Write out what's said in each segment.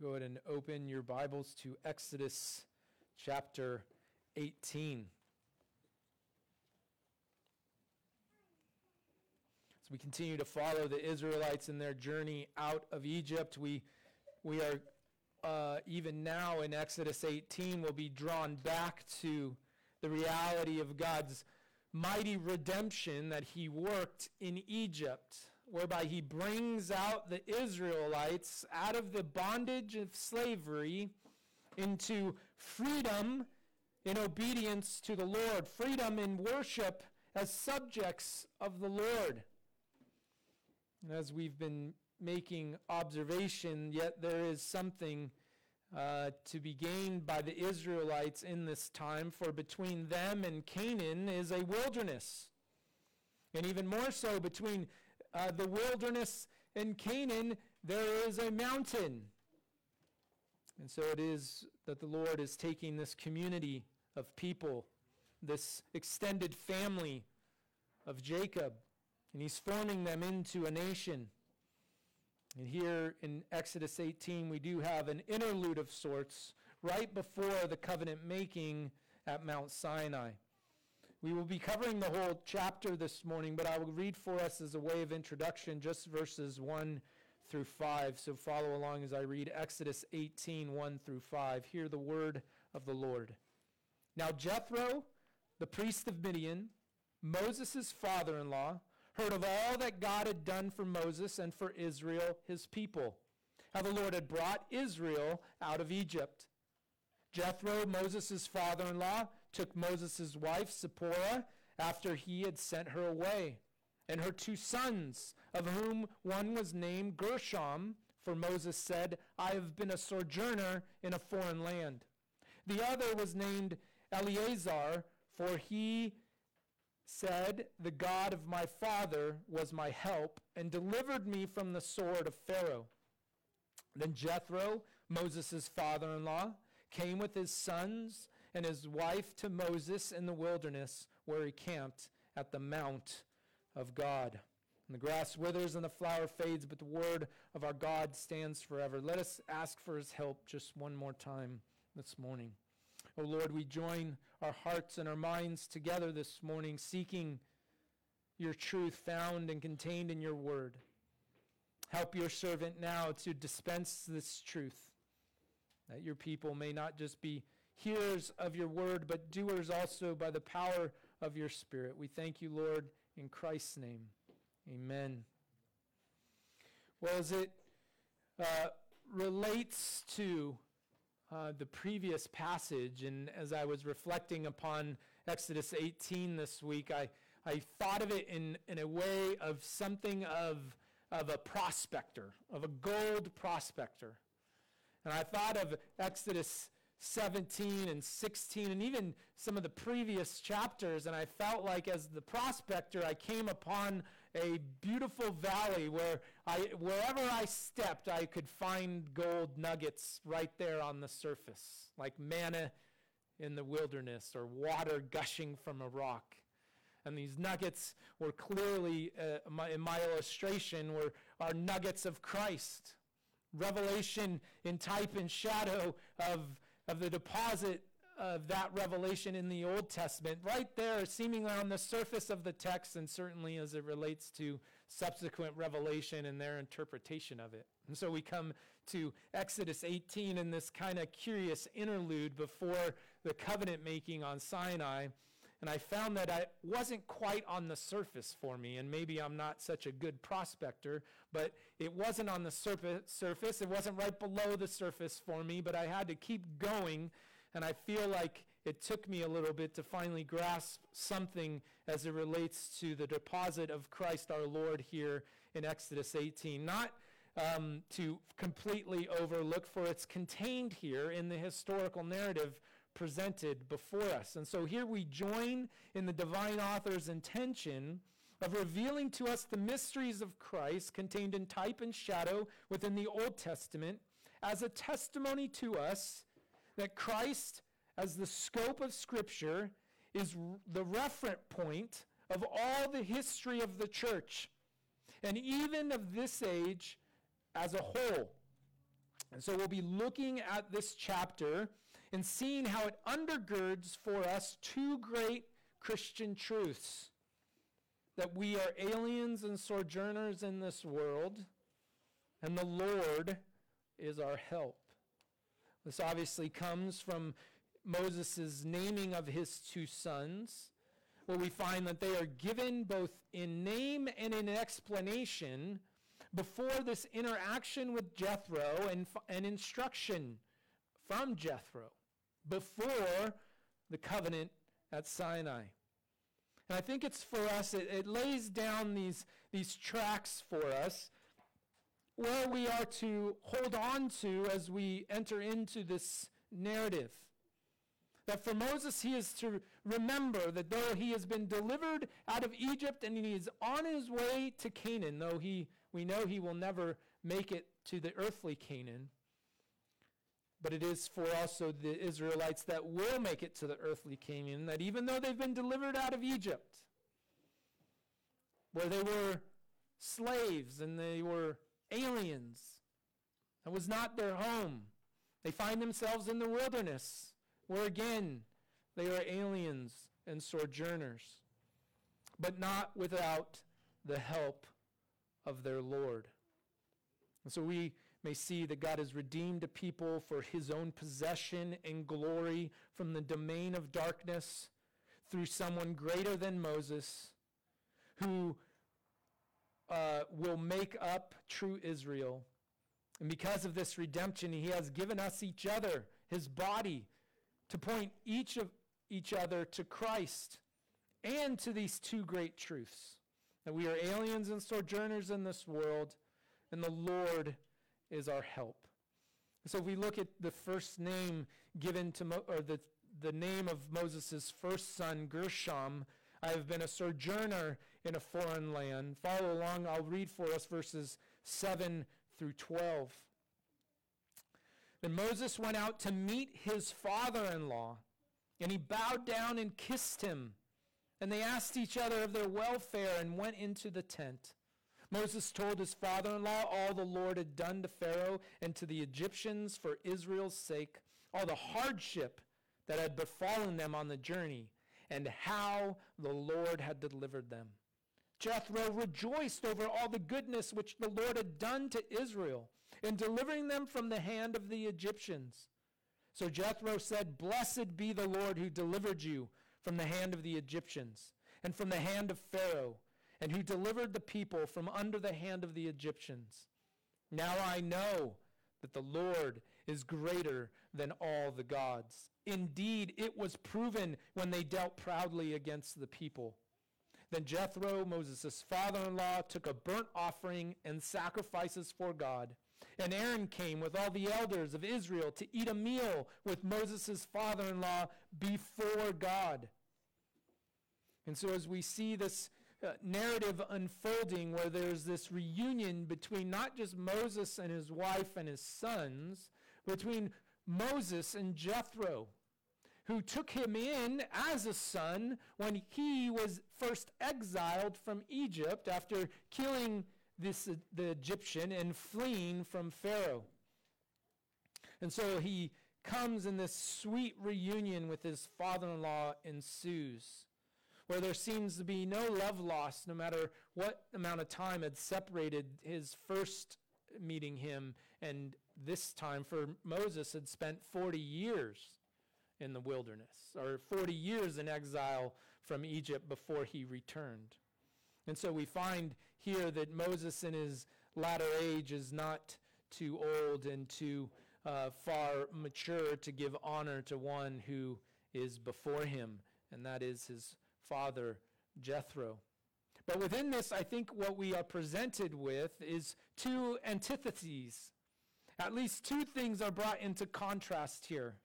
Go ahead and open your Bibles to Exodus chapter 18. As we continue to follow the Israelites in their journey out of Egypt, we, we are uh, even now in Exodus 18 will be drawn back to the reality of God's mighty redemption that he worked in Egypt whereby he brings out the Israelites out of the bondage of slavery into freedom in obedience to the Lord, freedom in worship as subjects of the Lord. And as we've been making observation, yet there is something uh, to be gained by the Israelites in this time, for between them and Canaan is a wilderness. And even more so, between uh, the wilderness in Canaan, there is a mountain. And so it is that the Lord is taking this community of people, this extended family of Jacob, and he's forming them into a nation. And here in Exodus 18, we do have an interlude of sorts right before the covenant making at Mount Sinai. We will be covering the whole chapter this morning, but I will read for us as a way of introduction just verses 1 through 5. So follow along as I read Exodus 18 1 through 5. Hear the word of the Lord. Now Jethro, the priest of Midian, Moses' father in law, heard of all that God had done for Moses and for Israel, his people, how the Lord had brought Israel out of Egypt. Jethro, Moses' father in law, took Moses' wife, Zipporah, after he had sent her away, and her two sons, of whom one was named Gershom, for Moses said, I have been a sojourner in a foreign land. The other was named Eleazar, for he said, The God of my father was my help, and delivered me from the sword of Pharaoh. Then Jethro, Moses' father in law, came with his sons and his wife to Moses in the wilderness, where he camped at the mount of God. And the grass withers and the flower fades, but the word of our God stands forever. Let us ask for his help just one more time this morning. Oh Lord, we join our hearts and our minds together this morning, seeking your truth found and contained in your word. Help your servant now to dispense this truth that your people may not just be hearers of your word, but doers also by the power of your Spirit. We thank you, Lord, in Christ's name. Amen. Well, as it uh, relates to uh, the previous passage, and as I was reflecting upon Exodus 18 this week, I, I thought of it in, in a way of something of, of a prospector, of a gold prospector. And I thought of Exodus 17 and 16 and even some of the previous chapters, and I felt like as the prospector, I came upon a beautiful valley where I, wherever I stepped, I could find gold nuggets right there on the surface, like manna in the wilderness or water gushing from a rock. And these nuggets were clearly, uh, my, in my illustration, were are nuggets of Christ revelation in type and shadow of, of the deposit of that revelation in the Old Testament, right there, seemingly on the surface of the text, and certainly as it relates to subsequent revelation and their interpretation of it. And so we come to Exodus 18 in this kind of curious interlude before the covenant making on Sinai. And I found that I wasn't quite on the surface for me, and maybe I'm not such a good prospector, but it wasn't on the surface. It wasn't right below the surface for me, but I had to keep going, and I feel like it took me a little bit to finally grasp something as it relates to the deposit of Christ our Lord here in Exodus 18. Not um, to completely overlook, for it's contained here in the historical narrative presented before us. And so here we join in the divine author's intention of revealing to us the mysteries of Christ contained in type and shadow within the Old Testament as a testimony to us that Christ, as the scope of Scripture, is the referent point of all the history of the church and even of this age as a whole. And so we'll be looking at this chapter and seeing how it undergirds for us two great Christian truths that we are aliens and sojourners in this world, and the Lord is our help. This obviously comes from Moses' naming of his two sons, where we find that they are given both in name and in explanation before this interaction with Jethro and, and instruction from Jethro, before the covenant at Sinai. And I think it's for us, it, it lays down these, these tracks for us where we are to hold on to as we enter into this narrative. That for Moses, he is to remember that though he has been delivered out of Egypt and he is on his way to Canaan, though he, we know he will never make it to the earthly Canaan, but it is for also the Israelites that will make it to the earthly Canaan, that even though they've been delivered out of Egypt, where they were slaves and they were aliens, that was not their home. They find themselves in the wilderness, where again, they are aliens and sojourners, but not without the help of their Lord. And so we may see that God has redeemed a people for his own possession and glory from the domain of darkness through someone greater than Moses who uh, will make up true Israel. And because of this redemption, he has given us each other, his body, to point each of each other to Christ and to these two great truths that we are aliens and sojourners in this world, and the Lord is our help. So if we look at the first name given to, Mo- or the, the name of Moses' first son, Gershom, I have been a sojourner in a foreign land. Follow along, I'll read for us verses 7 through 12. Then Moses went out to meet his father in law, and he bowed down and kissed him. And they asked each other of their welfare and went into the tent. Moses told his father in law all the Lord had done to Pharaoh and to the Egyptians for Israel's sake, all the hardship that had befallen them on the journey, and how the Lord had delivered them. Jethro rejoiced over all the goodness which the Lord had done to Israel in delivering them from the hand of the Egyptians. So Jethro said, Blessed be the Lord who delivered you from the hand of the Egyptians and from the hand of Pharaoh and who delivered the people from under the hand of the Egyptians. Now I know that the Lord is greater than all the gods. Indeed, it was proven when they dealt proudly against the people. Then Jethro, Moses' father in law, took a burnt offering and sacrifices for God. And Aaron came with all the elders of Israel to eat a meal with Moses' father in law before God. And so, as we see this uh, narrative unfolding where there's this reunion between not just Moses and his wife and his sons, between Moses and Jethro, who took him in as a son when he was first exiled from Egypt after killing this, uh, the Egyptian and fleeing from Pharaoh. And so he comes and this sweet reunion with his father in law ensues where there seems to be no love lost, no matter what amount of time had separated his first meeting him and this time for Moses had spent 40 years in the wilderness, or 40 years in exile from Egypt before he returned. And so we find here that Moses in his latter age is not too old and too uh, far mature to give honor to one who is before him, and that is his father Jethro. But within this, I think what we are presented with is two antitheses. At least two things are brought into contrast here.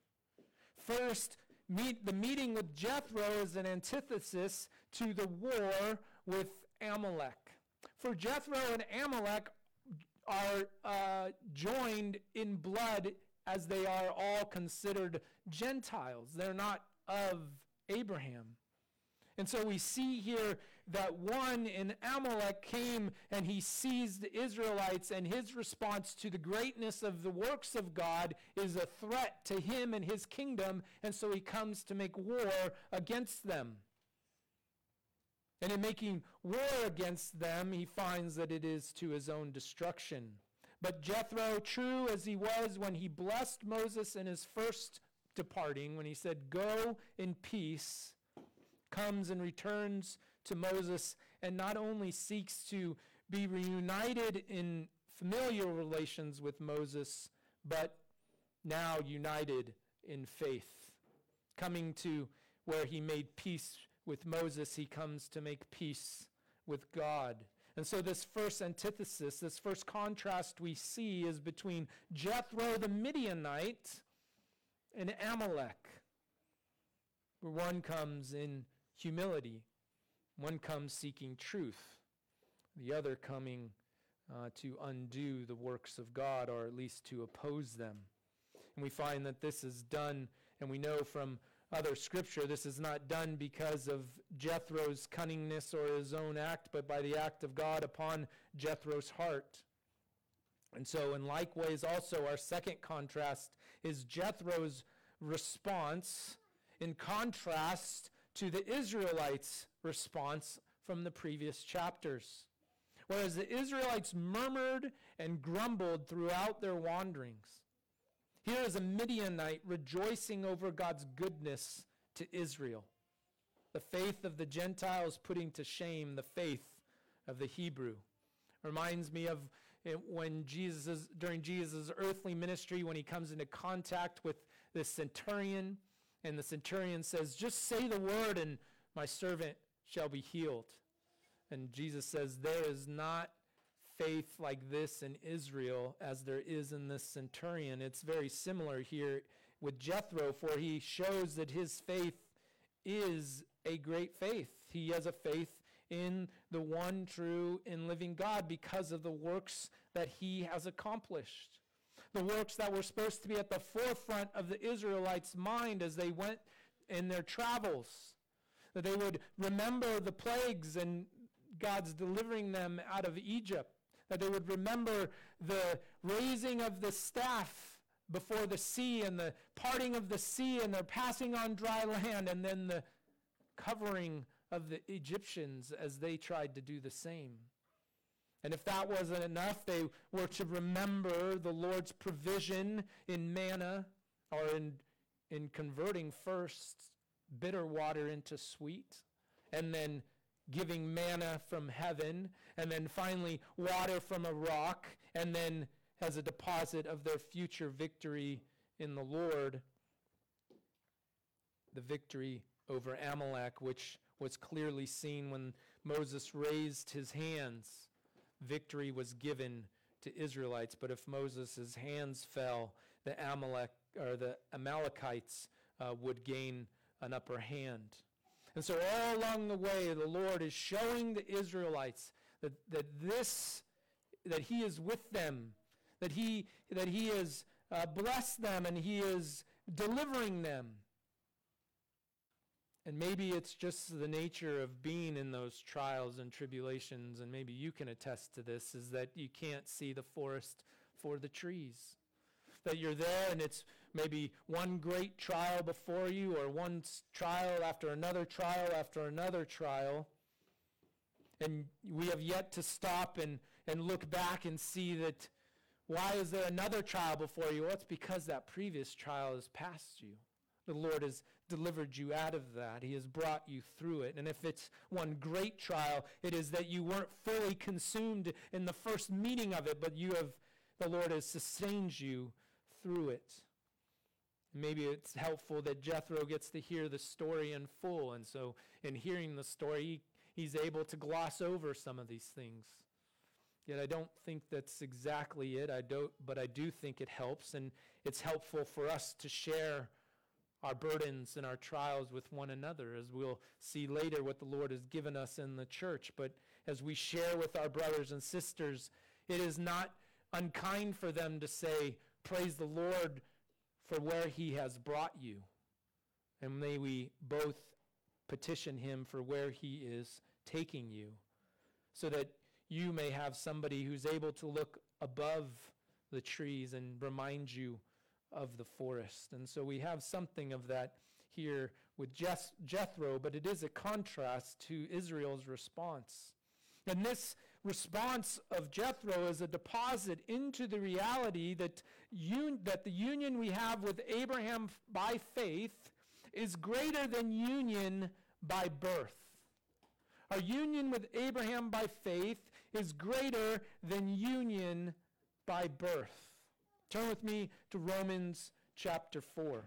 First, meet, the meeting with Jethro is an antithesis to the war with Amalek. For Jethro and Amalek are uh, joined in blood as they are all considered Gentiles. They're not of Abraham. And so we see here that one in Amalek came and he seized the Israelites, and his response to the greatness of the works of God is a threat to him and his kingdom, and so he comes to make war against them. And in making war against them, he finds that it is to his own destruction. But Jethro, true as he was when he blessed Moses in his first departing, when he said, Go in peace, comes and returns to Moses and not only seeks to be reunited in familial relations with Moses, but now united in faith. Coming to where he made peace with Moses, he comes to make peace with God. And so, this first antithesis, this first contrast we see is between Jethro the Midianite and Amalek, where one comes in humility, one comes seeking truth, the other coming uh, to undo the works of God, or at least to oppose them. And we find that this is done, and we know from other scripture, this is not done because of Jethro's cunningness or his own act, but by the act of God upon Jethro's heart. And so, in like ways, also, our second contrast is Jethro's response in contrast to the Israelites' response from the previous chapters. Whereas the Israelites murmured and grumbled throughout their wanderings, here is a Midianite rejoicing over God's goodness to Israel. The faith of the Gentiles putting to shame the faith of the Hebrew. Reminds me of when Jesus, during Jesus' earthly ministry, when he comes into contact with the centurion, and the centurion says, Just say the word, and my servant shall be healed. And Jesus says, There is not faith like this in Israel as there is in this centurion. It's very similar here with Jethro, for he shows that his faith is a great faith. He has a faith in the one true and living God because of the works that he has accomplished. The works that were supposed to be at the forefront of the Israelites' mind as they went in their travels. That they would remember the plagues and God's delivering them out of Egypt that they would remember the raising of the staff before the sea and the parting of the sea and their passing on dry land and then the covering of the Egyptians as they tried to do the same. And if that wasn't enough, they were to remember the Lord's provision in manna or in, in converting first bitter water into sweet and then giving manna from heaven, and then finally water from a rock, and then as a deposit of their future victory in the Lord, the victory over Amalek, which was clearly seen when Moses raised his hands. Victory was given to Israelites, but if Moses' hands fell, the Amalek or the Amalekites uh, would gain an upper hand. And so all along the way, the Lord is showing the Israelites that, that this, that he is with them, that he, that he has uh, blessed them and he is delivering them. And maybe it's just the nature of being in those trials and tribulations, and maybe you can attest to this, is that you can't see the forest for the trees. That you're there and it's maybe one great trial before you, or one trial after another trial after another trial. And we have yet to stop and, and look back and see that why is there another trial before you? Well, it's because that previous trial has passed you. The Lord has delivered you out of that. He has brought you through it. And if it's one great trial, it is that you weren't fully consumed in the first meeting of it, but you have, the Lord has sustained you through it. Maybe it's helpful that Jethro gets to hear the story in full. And so, in hearing the story, he, he's able to gloss over some of these things. Yet, I don't think that's exactly it. I don't, but I do think it helps. And it's helpful for us to share our burdens and our trials with one another, as we'll see later what the Lord has given us in the church. But as we share with our brothers and sisters, it is not unkind for them to say, Praise the Lord for where he has brought you. And may we both petition him for where he is taking you so that you may have somebody who's able to look above the trees and remind you of the forest. And so we have something of that here with Jethro, but it is a contrast to Israel's response. And this response of Jethro is a deposit into the reality that, un- that the union we have with Abraham by faith is greater than union by birth. Our union with Abraham by faith is greater than union by birth. Turn with me to Romans chapter 4.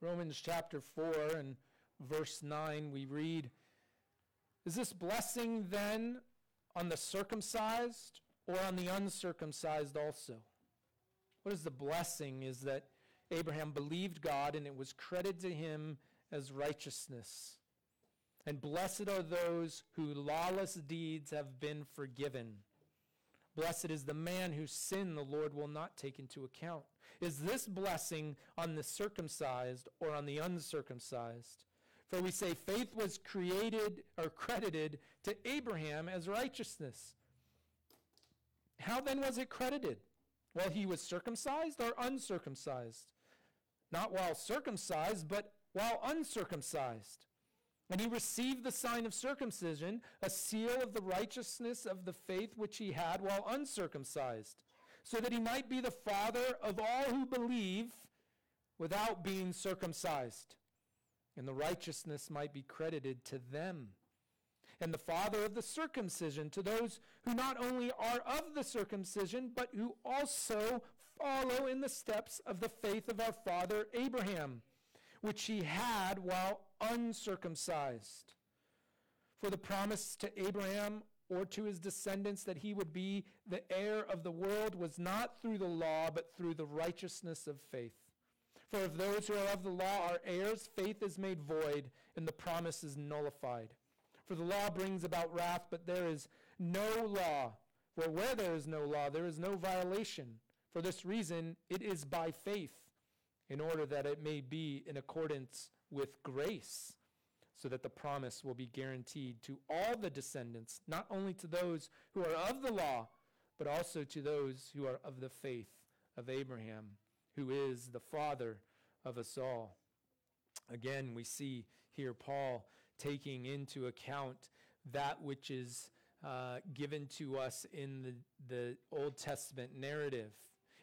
Romans chapter 4 and verse 9, we read, Is this blessing then on the circumcised or on the uncircumcised also? What is the blessing? Is that Abraham believed God and it was credited to him as righteousness. And blessed are those whose lawless deeds have been forgiven. Blessed is the man whose sin the Lord will not take into account. Is this blessing on the circumcised or on the uncircumcised? For we say faith was created or credited to Abraham as righteousness. How then was it credited? While he was circumcised or uncircumcised? Not while circumcised, but while uncircumcised. And he received the sign of circumcision, a seal of the righteousness of the faith which he had while uncircumcised, so that he might be the father of all who believe without being circumcised, and the righteousness might be credited to them. And the father of the circumcision to those who not only are of the circumcision, but who also follow in the steps of the faith of our father Abraham which he had while uncircumcised. For the promise to Abraham or to his descendants that he would be the heir of the world was not through the law, but through the righteousness of faith. For if those who are of the law are heirs, faith is made void, and the promise is nullified. For the law brings about wrath, but there is no law. For where there is no law, there is no violation. For this reason, it is by faith in order that it may be in accordance with grace, so that the promise will be guaranteed to all the descendants, not only to those who are of the law, but also to those who are of the faith of Abraham, who is the father of us all. Again, we see here Paul taking into account that which is uh, given to us in the, the Old Testament narrative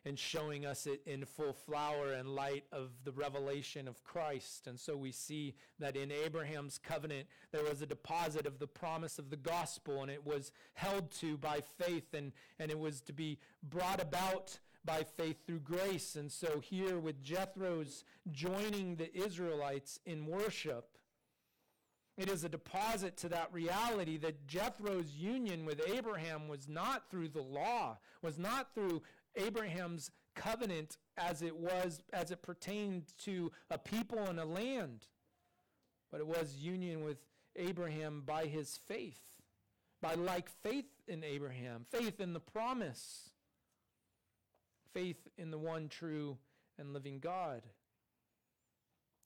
and showing us it in full flower and light of the revelation of Christ. And so we see that in Abraham's covenant, there was a deposit of the promise of the gospel, and it was held to by faith, and, and it was to be brought about by faith through grace. And so here with Jethro's joining the Israelites in worship, it is a deposit to that reality that Jethro's union with Abraham was not through the law, was not through Abraham's covenant as it was, as it pertained to a people and a land, but it was union with Abraham by his faith, by like faith in Abraham, faith in the promise, faith in the one true and living God.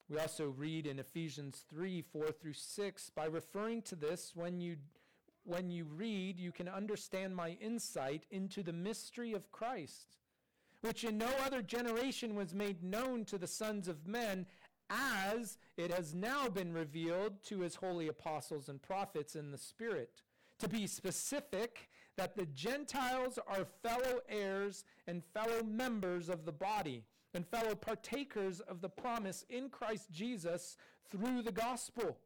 We also read in Ephesians 3 4 through 6 by referring to this, when you when you read, you can understand my insight into the mystery of Christ, which in no other generation was made known to the sons of men, as it has now been revealed to his holy apostles and prophets in the Spirit. To be specific, that the Gentiles are fellow heirs and fellow members of the body, and fellow partakers of the promise in Christ Jesus through the gospel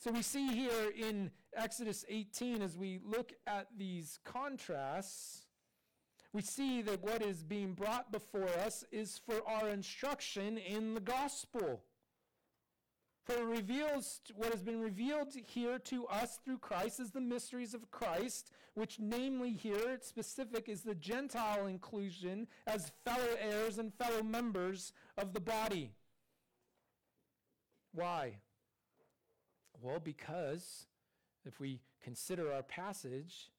so we see here in Exodus 18, as we look at these contrasts, we see that what is being brought before us is for our instruction in the gospel. For it reveals what has been revealed here to us through Christ is the mysteries of Christ, which namely here, specific, is the Gentile inclusion as fellow heirs and fellow members of the body. Why? Well, because if we consider our passage,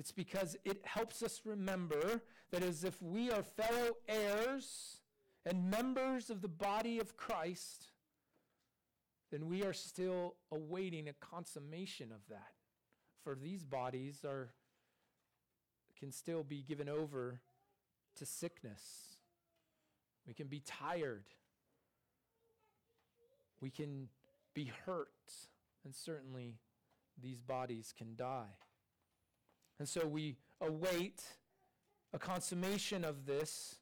It's because it helps us remember that as if we are fellow heirs and members of the body of Christ, then we are still awaiting a consummation of that. For these bodies are can still be given over to sickness. We can be tired. We can be hurt, and certainly these bodies can die. And so we await a consummation of this.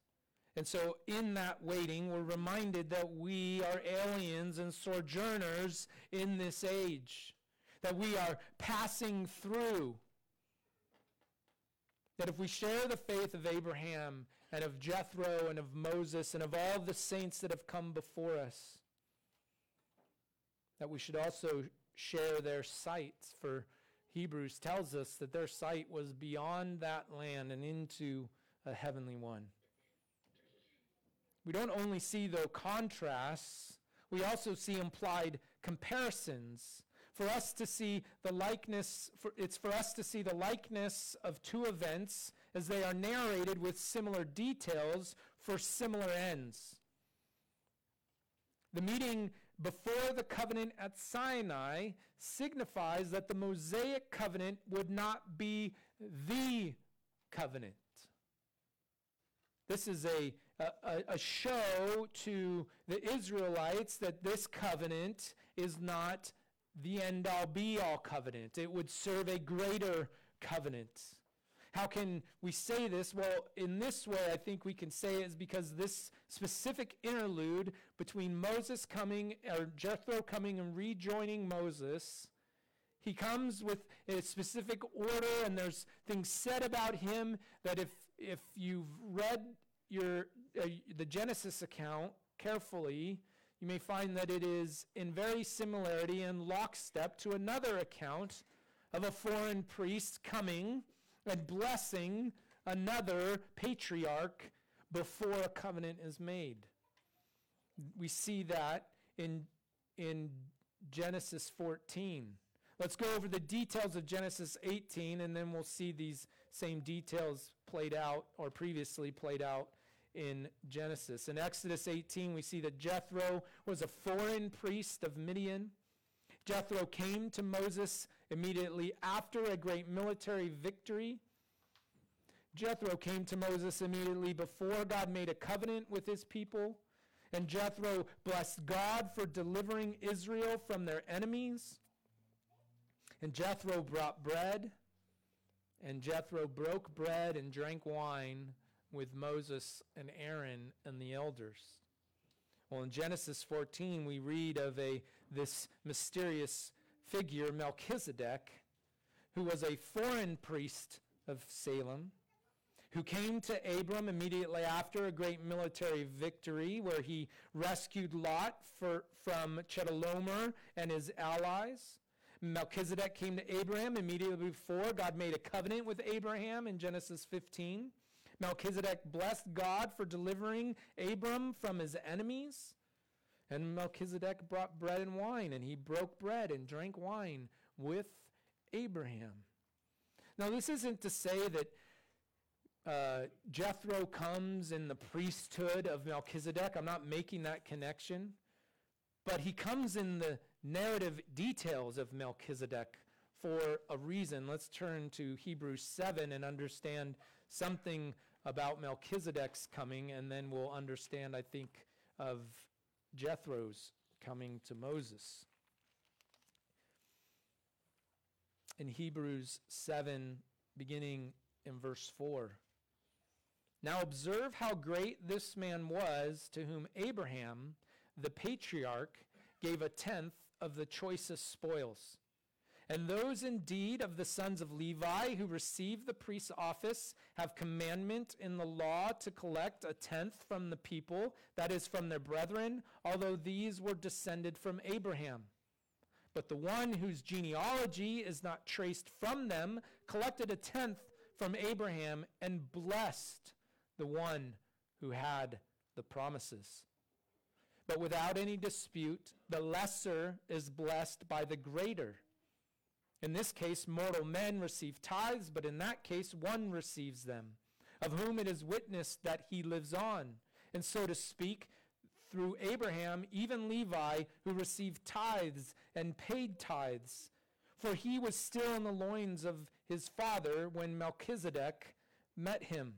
And so, in that waiting, we're reminded that we are aliens and sojourners in this age, that we are passing through. That if we share the faith of Abraham and of Jethro and of Moses and of all the saints that have come before us, that we should also share their sights. For Hebrews tells us that their sight was beyond that land and into a heavenly one. We don't only see, though, contrasts, we also see implied comparisons. For us to see the likeness, for, it's for us to see the likeness of two events as they are narrated with similar details for similar ends. The meeting before the covenant at Sinai signifies that the Mosaic covenant would not be the covenant. This is a, a, a, show to the Israelites that this covenant is not the end all be all covenant. It would serve a greater covenant. How can we say this? Well, in this way, I think we can say it is because this specific interlude between Moses coming, or Jethro coming and rejoining Moses, he comes with a specific order, and there's things said about him that if, if you've read your, uh, the Genesis account carefully, you may find that it is in very similarity and lockstep to another account of a foreign priest coming and blessing another patriarch before a covenant is made. We see that in, in Genesis 14. Let's go over the details of Genesis 18, and then we'll see these same details played out or previously played out in Genesis. In Exodus 18, we see that Jethro was a foreign priest of Midian. Jethro came to Moses immediately after a great military victory. Jethro came to Moses immediately before God made a covenant with his people. And Jethro blessed God for delivering Israel from their enemies. And Jethro brought bread. And Jethro broke bread and drank wine with Moses and Aaron and the elders. Well, in Genesis 14, we read of a, this mysterious figure, Melchizedek, who was a foreign priest of Salem, who came to Abram immediately after a great military victory where he rescued Lot for, from Chedorlaomer and his allies. Melchizedek came to Abraham immediately before God made a covenant with Abraham in Genesis 15. Melchizedek blessed God for delivering Abram from his enemies. And Melchizedek brought bread and wine, and he broke bread and drank wine with Abraham. Now, this isn't to say that uh, Jethro comes in the priesthood of Melchizedek. I'm not making that connection. But he comes in the narrative details of Melchizedek for a reason. Let's turn to Hebrews 7 and understand something about Melchizedek's coming, and then we'll understand, I think, of Jethro's coming to Moses. In Hebrews 7, beginning in verse 4. Now observe how great this man was to whom Abraham, the patriarch, gave a tenth of the choicest spoils. And those indeed of the sons of Levi who received the priest's office have commandment in the law to collect a tenth from the people, that is, from their brethren, although these were descended from Abraham. But the one whose genealogy is not traced from them collected a tenth from Abraham and blessed the one who had the promises. But without any dispute, the lesser is blessed by the greater. In this case, mortal men receive tithes, but in that case, one receives them, of whom it is witnessed that he lives on. And so to speak, through Abraham, even Levi, who received tithes and paid tithes, for he was still in the loins of his father when Melchizedek met him.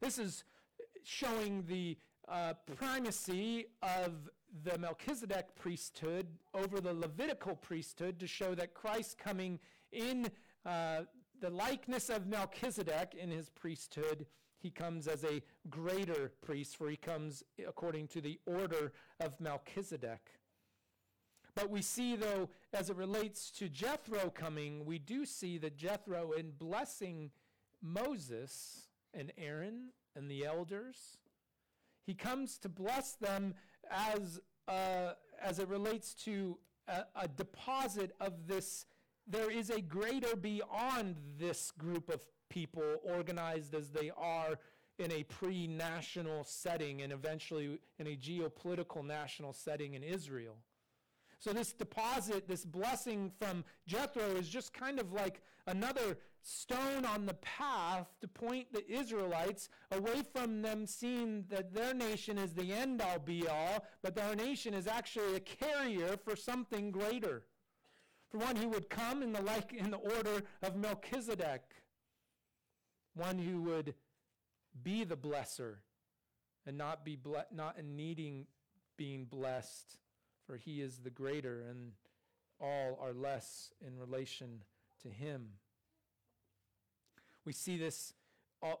This is showing the uh, primacy of the Melchizedek priesthood over the Levitical priesthood to show that Christ coming in uh, the likeness of Melchizedek in his priesthood, he comes as a greater priest, for he comes according to the order of Melchizedek. But we see, though, as it relates to Jethro coming, we do see that Jethro, in blessing Moses and Aaron and the elders, he comes to bless them as, uh, as it relates to a, a deposit of this. There is a greater beyond this group of people organized as they are in a pre national setting and eventually in a geopolitical national setting in Israel. So, this deposit, this blessing from Jethro, is just kind of like another stone on the path to point the Israelites away from them seeing that their nation is the end all be all, but their nation is actually a carrier for something greater. For one who would come in the like in the order of Melchizedek, one who would be the blesser and not be ble- not in needing being blessed, for he is the greater and all are less in relation to him. We see this, uh,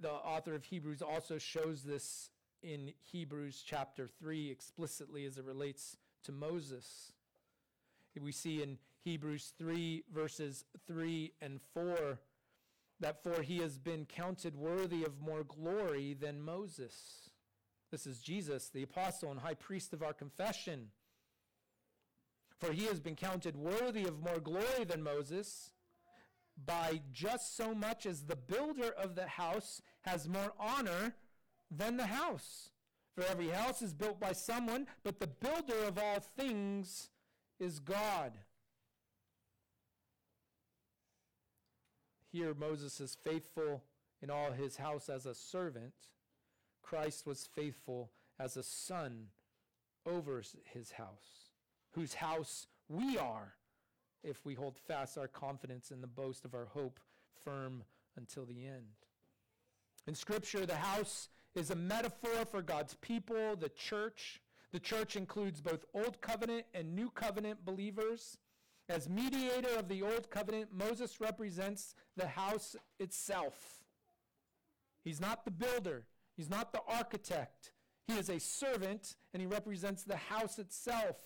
the author of Hebrews also shows this in Hebrews chapter 3 explicitly as it relates to Moses. We see in Hebrews 3, verses 3 and 4, that for he has been counted worthy of more glory than Moses. This is Jesus, the apostle and high priest of our confession. For he has been counted worthy of more glory than Moses by just so much as the builder of the house has more honor than the house. For every house is built by someone, but the builder of all things is God. Here, Moses is faithful in all his house as a servant. Christ was faithful as a son over his house, whose house we are if we hold fast our confidence in the boast of our hope firm until the end. In Scripture, the house is a metaphor for God's people, the church. The church includes both Old Covenant and New Covenant believers. As mediator of the Old Covenant, Moses represents the house itself. He's not the builder, he's not the architect. He is a servant, and he represents the house itself.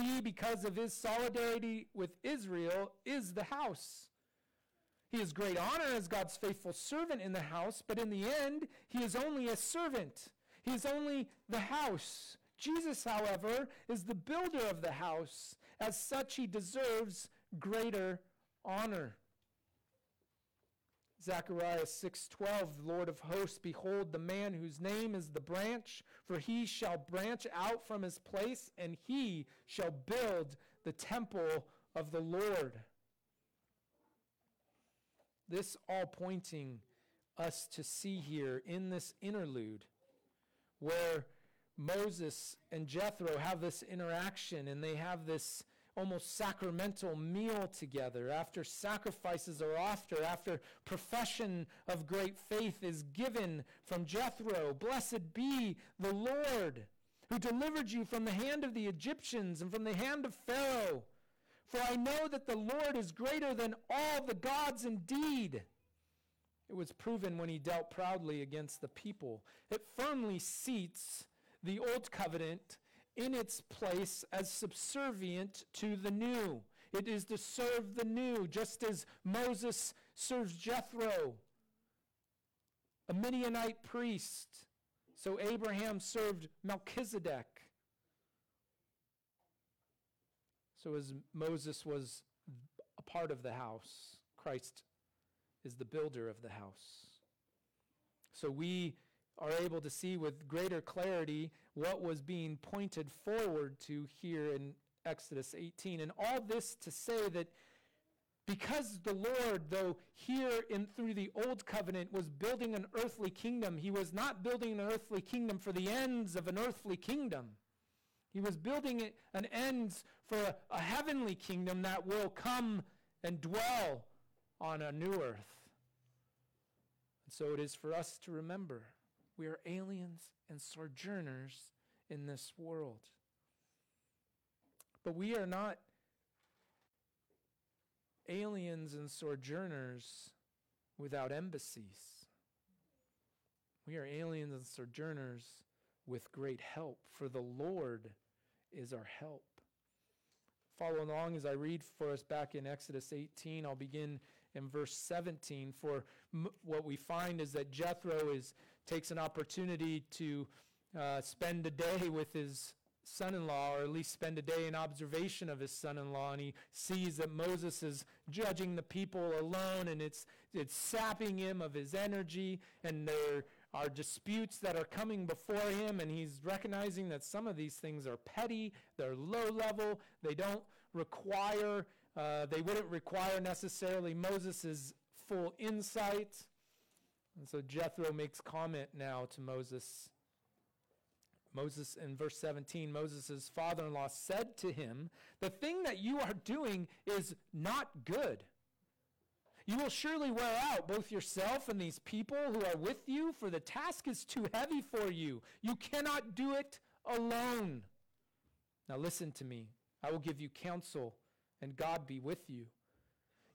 He, because of his solidarity with Israel, is the house. He has great honor as God's faithful servant in the house, but in the end, he is only a servant. He is only the house. Jesus, however, is the builder of the house. As such, he deserves greater honor. Zechariah 6:12 Lord of hosts behold the man whose name is the branch for he shall branch out from his place and he shall build the temple of the Lord. This all pointing us to see here in this interlude where Moses and Jethro have this interaction and they have this almost sacramental meal together, after sacrifices are offered, after profession of great faith is given from Jethro, blessed be the Lord who delivered you from the hand of the Egyptians and from the hand of Pharaoh. For I know that the Lord is greater than all the gods indeed. It was proven when he dealt proudly against the people. It firmly seats the old covenant in its place as subservient to the new. It is to serve the new, just as Moses serves Jethro, a Midianite priest. So Abraham served Melchizedek. So as Moses was a part of the house, Christ is the builder of the house. So we are able to see with greater clarity what was being pointed forward to here in Exodus 18. And all this to say that because the Lord, though here in through the old covenant was building an earthly kingdom, he was not building an earthly kingdom for the ends of an earthly kingdom. He was building an ends for a, a heavenly kingdom that will come and dwell on a new earth. And so it is for us to remember we are aliens and sojourners in this world. But we are not aliens and sojourners without embassies. We are aliens and sojourners with great help, for the Lord is our help. Follow along as I read for us back in Exodus 18. I'll begin in verse 17. For m- what we find is that Jethro is, takes an opportunity to uh, spend a day with his son in law, or at least spend a day in observation of his son in law, and he sees that Moses is judging the people alone, and it's, it's sapping him of his energy, and there are disputes that are coming before him, and he's recognizing that some of these things are petty, they're low level, they don't require, uh, they wouldn't require necessarily Moses' full insight. And so Jethro makes comment now to Moses Moses, in verse 17, Moses' father in law said to him, The thing that you are doing is not good. You will surely wear out both yourself and these people who are with you, for the task is too heavy for you. You cannot do it alone. Now listen to me. I will give you counsel, and God be with you.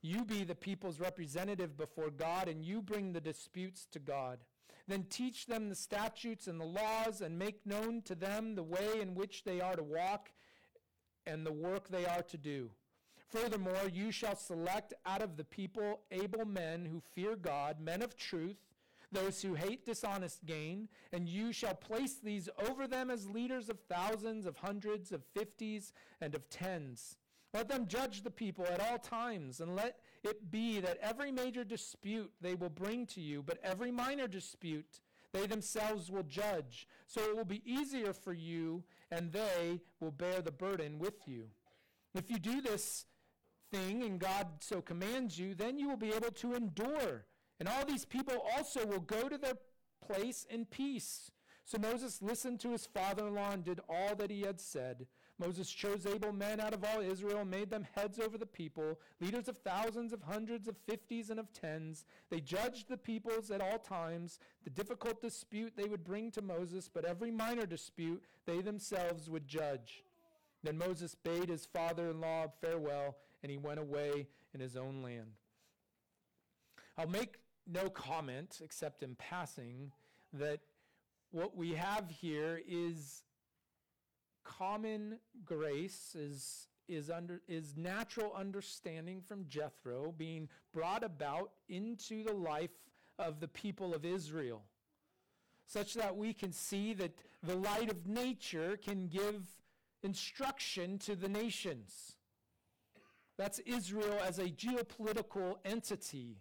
You be the people's representative before God, and you bring the disputes to God. Then teach them the statutes and the laws, and make known to them the way in which they are to walk and the work they are to do. Furthermore, you shall select out of the people able men who fear God, men of truth, those who hate dishonest gain, and you shall place these over them as leaders of thousands, of hundreds, of fifties, and of tens. Let them judge the people at all times, and let it be that every major dispute they will bring to you, but every minor dispute they themselves will judge. So it will be easier for you, and they will bear the burden with you. If you do this thing, and God so commands you, then you will be able to endure. And all these people also will go to their place in peace. So Moses listened to his father in law and did all that he had said. Moses chose able men out of all Israel made them heads over the people, leaders of thousands, of hundreds, of fifties, and of tens. They judged the peoples at all times. The difficult dispute they would bring to Moses, but every minor dispute they themselves would judge. Then Moses bade his father in law farewell, and he went away in his own land. I'll make no comment, except in passing, that what we have here is common grace is is under is natural understanding from Jethro being brought about into the life of the people of Israel such that we can see that the light of nature can give instruction to the nations. That's Israel as a geopolitical entity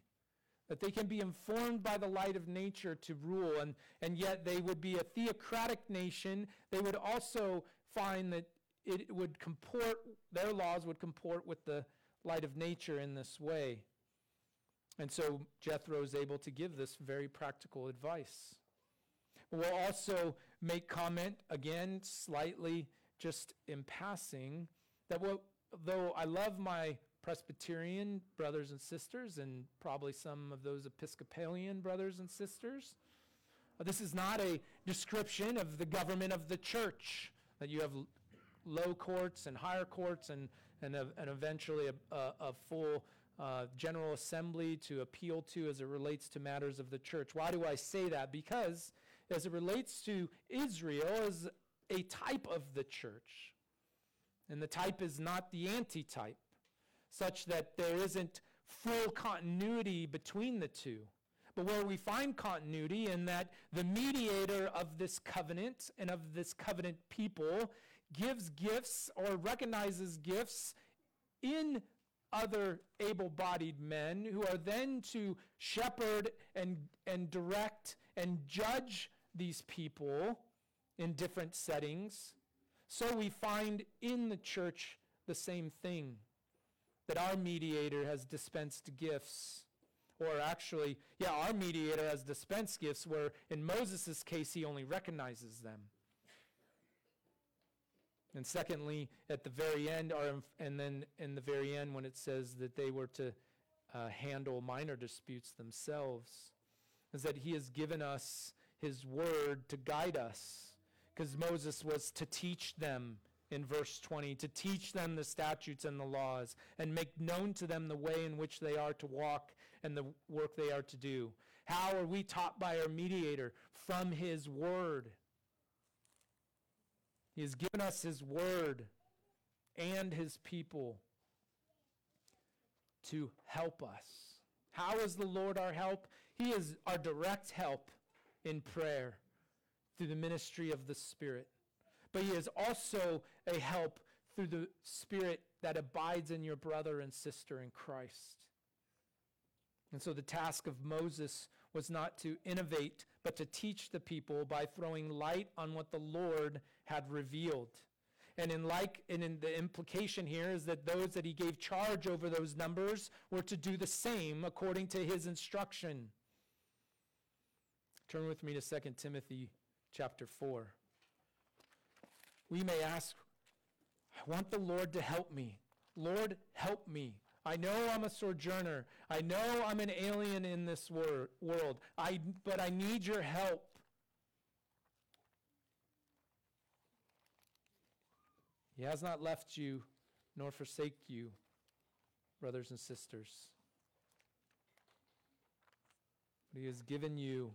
that they can be informed by the light of nature to rule and, and yet they would be a theocratic nation. They would also find that it would comport, their laws would comport with the light of nature in this way. And so Jethro is able to give this very practical advice. We'll also make comment, again, slightly just in passing, that what, though I love my Presbyterian brothers and sisters, and probably some of those Episcopalian brothers and sisters, this is not a description of the government of the church that you have low courts and higher courts and, and, and eventually a, a, a full uh, General Assembly to appeal to as it relates to matters of the church. Why do I say that? Because as it relates to Israel as a type of the church, and the type is not the antitype, such that there isn't full continuity between the two but where we find continuity in that the mediator of this covenant and of this covenant people gives gifts or recognizes gifts in other able bodied men who are then to shepherd and, and direct and judge these people in different settings So we find in the church the same thing that our mediator has dispensed gifts. Or actually, yeah, our mediator has dispensed gifts, where in Moses' case, he only recognizes them. And secondly, at the very end, or, and then in the very end, when it says that they were to uh, handle minor disputes themselves, is that he has given us his word to guide us. Because Moses was to teach them in verse 20, to teach them the statutes and the laws, and make known to them the way in which they are to walk and the work they are to do. How are we taught by our mediator? From his word. He has given us His Word and His people to help us. How is the Lord our help? He is our direct help in prayer through the ministry of the Spirit. But He is also a help through the Spirit that abides in your brother and sister in Christ. And so the task of Moses was not to innovate, but to teach the people by throwing light on what the Lord had revealed. And in like and in the implication here is that those that he gave charge over those numbers were to do the same according to his instruction. Turn with me to 2 Timothy chapter 4. We may ask, I want the Lord to help me. Lord, help me. I know I'm a sojourner. I know I'm an alien in this wor- world. I, but I need your help. He has not left you nor forsake you, brothers and sisters. But he has given you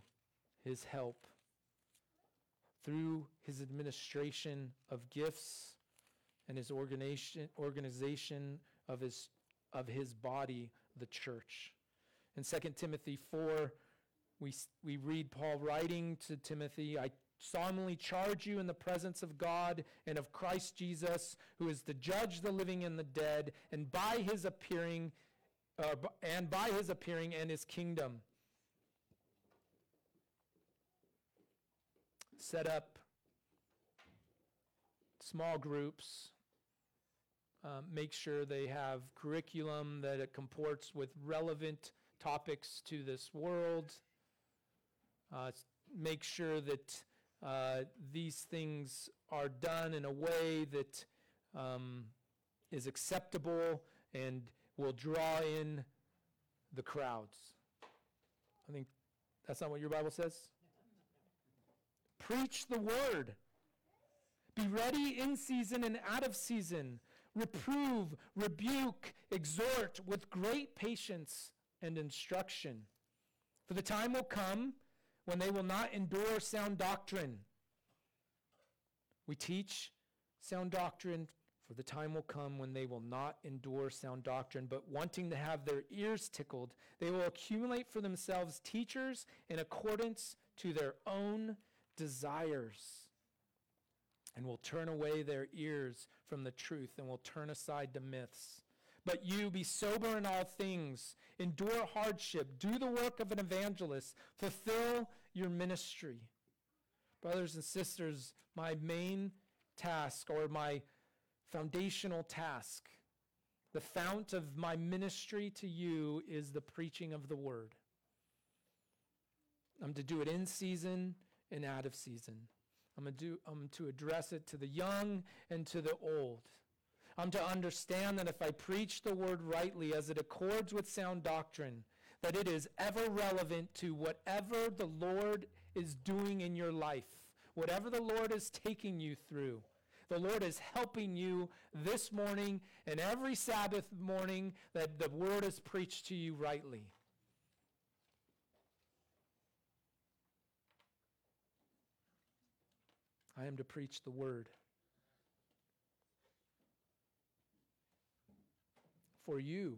his help through his administration of gifts and his organization, organization of his, of his body, the church. In 2 Timothy 4, we, we read Paul writing to Timothy, I solemnly charge you in the presence of God and of Christ Jesus, who is to judge the living and the dead, and by his appearing, uh, and by his appearing and his kingdom. Set up small groups. Uh, make sure they have curriculum that it comports with relevant topics to this world. Uh, make sure that uh, these things are done in a way that um, is acceptable and will draw in the crowds. I think that's not what your Bible says. Preach the word. Be ready in season and out of season. Reprove, rebuke, exhort with great patience and instruction. For the time will come when they will not endure sound doctrine. We teach sound doctrine, for the time will come when they will not endure sound doctrine, but wanting to have their ears tickled, they will accumulate for themselves teachers in accordance to their own desires, and will turn away their ears from the truth and will turn aside to myths. But you be sober in all things, endure hardship, do the work of an evangelist, fulfill your ministry. Brothers and sisters, my main task or my foundational task, the fount of my ministry to you is the preaching of the word. I'm to do it in season and out of season. I'm do, I'm to address it to the young and to the old. I'm to understand that if I preach the word rightly as it accords with sound doctrine, that it is ever relevant to whatever the Lord is doing in your life, whatever the Lord is taking you through. The Lord is helping you this morning and every Sabbath morning that the word is preached to you rightly. I am to preach the word. for you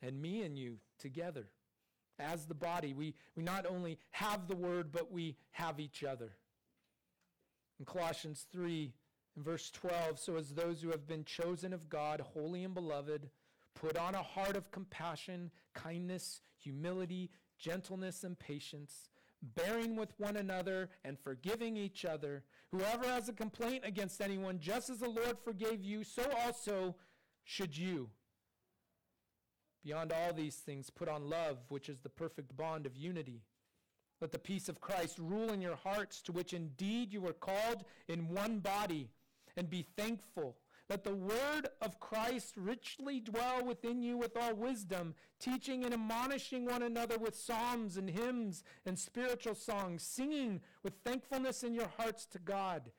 and me and you together as the body. We, we not only have the word, but we have each other. In Colossians 3, in verse 12, so as those who have been chosen of God, holy and beloved, put on a heart of compassion, kindness, humility, gentleness, and patience bearing with one another and forgiving each other. Whoever has a complaint against anyone, just as the Lord forgave you, so also should you. Beyond all these things, put on love, which is the perfect bond of unity. Let the peace of Christ rule in your hearts, to which indeed you were called in one body, and be thankful. Let the word of Christ richly dwell within you with all wisdom, teaching and admonishing one another with psalms and hymns and spiritual songs, singing with thankfulness in your hearts to God.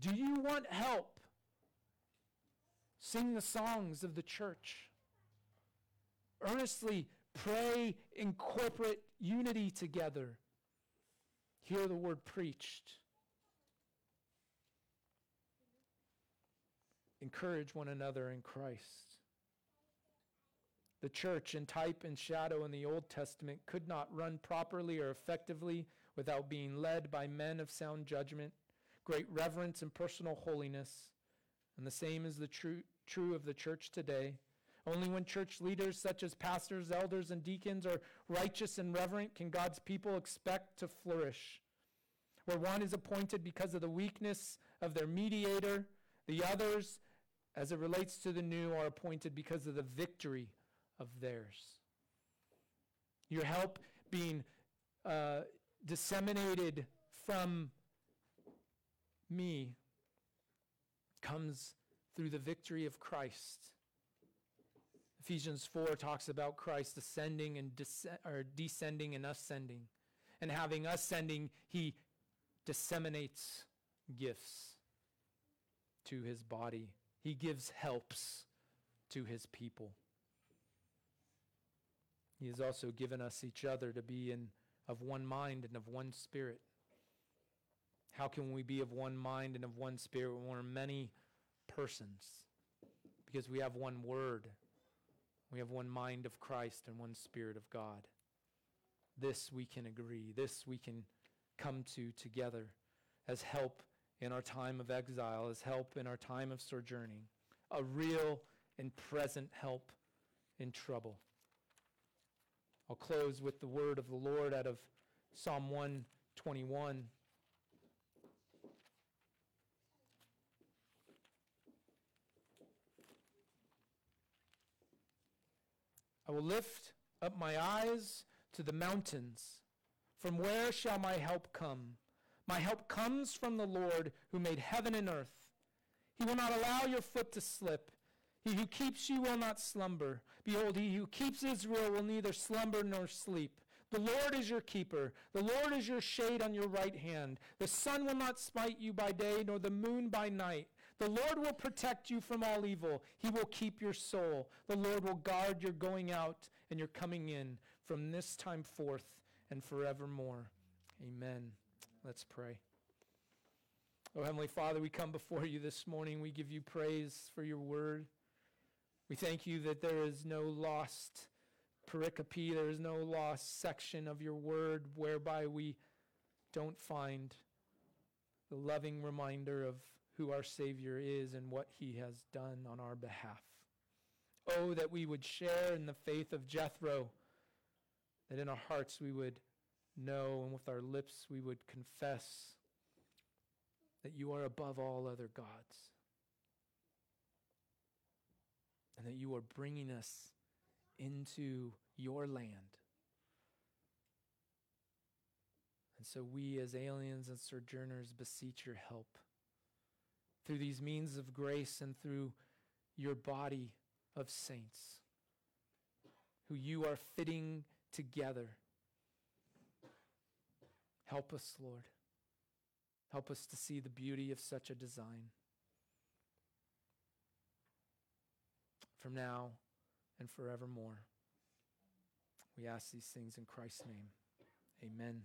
Do you want help? Sing the songs of the church. Earnestly pray in corporate unity together. Hear the word preached. Encourage one another in Christ. The church, in type and shadow in the Old Testament, could not run properly or effectively without being led by men of sound judgment, great reverence, and personal holiness. And the same is the true, true of the church today. Only when church leaders, such as pastors, elders, and deacons, are righteous and reverent can God's people expect to flourish. Where one is appointed because of the weakness of their mediator, the others, as it relates to the new, are appointed because of the victory of theirs. Your help being uh, disseminated from me comes through the victory of Christ. Ephesians 4 talks about Christ ascending and or descending and ascending. And having us ascending, he disseminates gifts to his body. He gives helps to his people. He has also given us each other to be in of one mind and of one spirit. How can we be of one mind and of one spirit when we're many persons? Because we have one word. We have one mind of Christ and one spirit of God. This we can agree. This we can come to together as help in our time of exile, as help in our time of sojourning, a real and present help in trouble. I'll close with the word of the Lord out of Psalm 121. I will lift up my eyes to the mountains. From where shall my help come? My help comes from the Lord who made heaven and earth. He will not allow your foot to slip. He who keeps you will not slumber. Behold, he who keeps Israel will neither slumber nor sleep. The Lord is your keeper. The Lord is your shade on your right hand. The sun will not smite you by day, nor the moon by night. The Lord will protect you from all evil. He will keep your soul. The Lord will guard your going out and your coming in from this time forth and forevermore. Amen. Let's pray. Oh, Heavenly Father, we come before you this morning. We give you praise for your word. We thank you that there is no lost pericope, there is no lost section of your word whereby we don't find the loving reminder of who our Savior is and what he has done on our behalf. Oh, that we would share in the faith of Jethro, that in our hearts we would know and with our lips we would confess that you are above all other gods and that you are bringing us into your land. And so we, as aliens and sojourners, beseech your help through these means of grace and through your body of saints who you are fitting together. Help us, Lord. Help us to see the beauty of such a design. From now and forevermore. We ask these things in Christ's name. Amen.